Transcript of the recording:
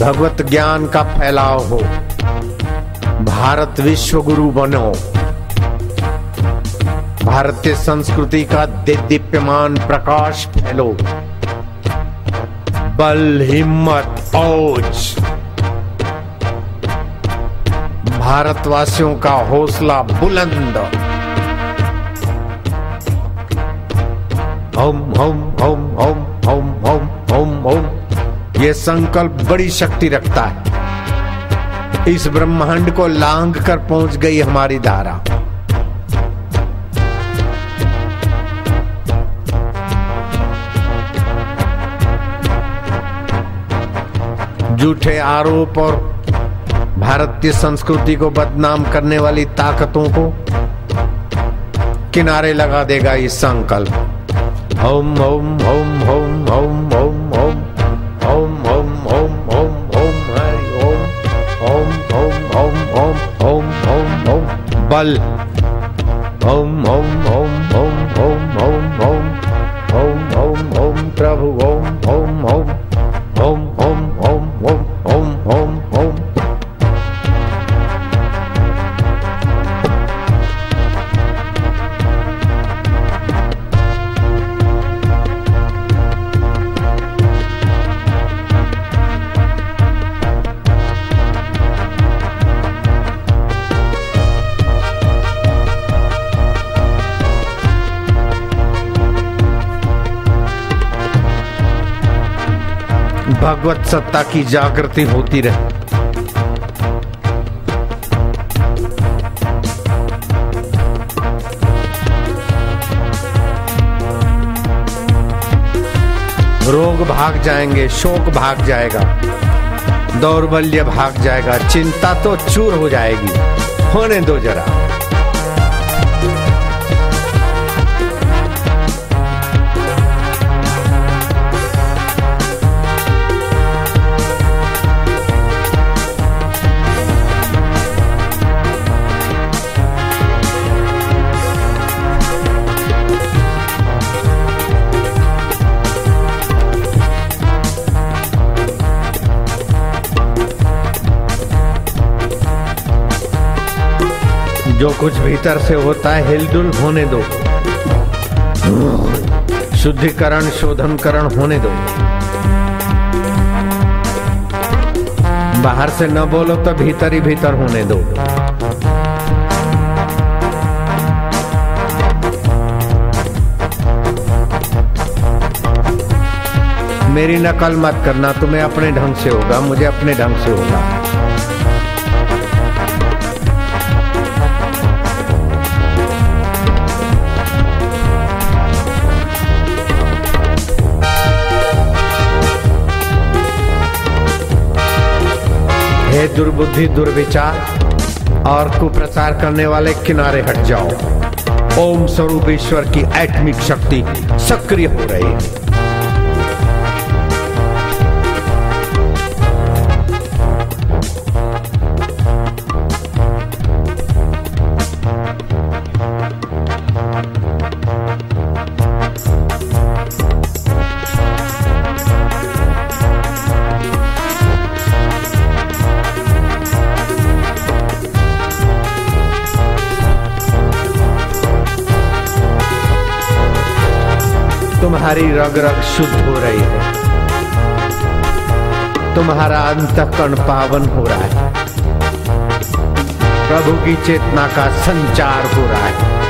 भगवत ज्ञान का फैलाव हो। भारत विश्व गुरु बनो। भारतीय संस्कृति का दिव्यमान प्रकाश फैलो। बल, हिम्मत, औज। भारतवासियों का हौसला बुलंद। हम हम हम हम हम हम। ये संकल्प बड़ी शक्ति रखता है। इस ब्रह्मांड को लांग कर पहुँच गई हमारी धारा। झूठे आरोप और भारतीय संस्कृति को बदनाम करने वाली ताकतों को किनारे लगा देगा ये संकल्प। Om Om Om Om Om Om Ball. Om, om, om. भगवत सत्ता की जागृति होती रहे। रोग भाग जाएँगे, शोक भाग जाएगा, दौर्बल्य भाग जाएगा, चिंता तो चूर हो जाएगी। होने दो जरा। कुछ भीतर से होता है हिलडुल होने दो। शुद्धिकरण, शोधनकरण होने दो। बाहर से न बोलो तो भीतर ही भीतर होने दो। मेरी नकल मत करना, तुम्हें अपने ढंग से होगा, मुझे अपने ढंग से होगा हे दुर्बुद्धि, दुर्विचार और कुप्रचार करने वाले किनारे हट जाओ। ओम स्वरूप ईश्वर की एटमिक शक्ति सक्रिय हो रही है। तुम्हारी रग रग शुद्ध हो रही है। तुम्हारा अंत कर्ण पावन हो रहा है। प्रभु की चेतना का संचार हो रहा है।